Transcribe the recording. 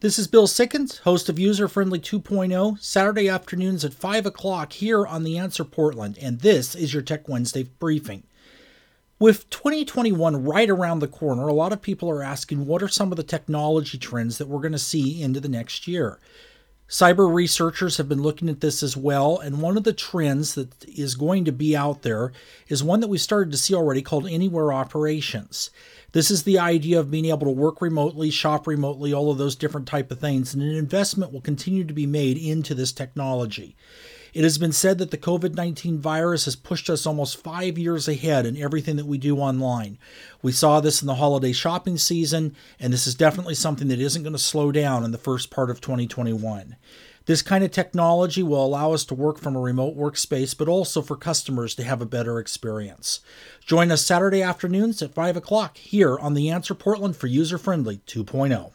This is Bill Sickens, host of User Friendly 2.0, Saturday afternoons at 5 o'clock here on The Answer Portland, and this is your Tech Wednesday briefing. With 2021 right around the corner, a lot of people are asking what are some of the technology trends that we're going to see into the next year. Cyber researchers have been looking at this as well, and one of the trends that is going to be out there is one that we started to see already called anywhere operations. This is the idea of being able to work remotely, shop remotely, all of those different type of things, and an investment will continue to be made into this technology. It has been said that the COVID 19 virus has pushed us almost five years ahead in everything that we do online. We saw this in the holiday shopping season, and this is definitely something that isn't going to slow down in the first part of 2021. This kind of technology will allow us to work from a remote workspace, but also for customers to have a better experience. Join us Saturday afternoons at 5 o'clock here on The Answer Portland for User Friendly 2.0.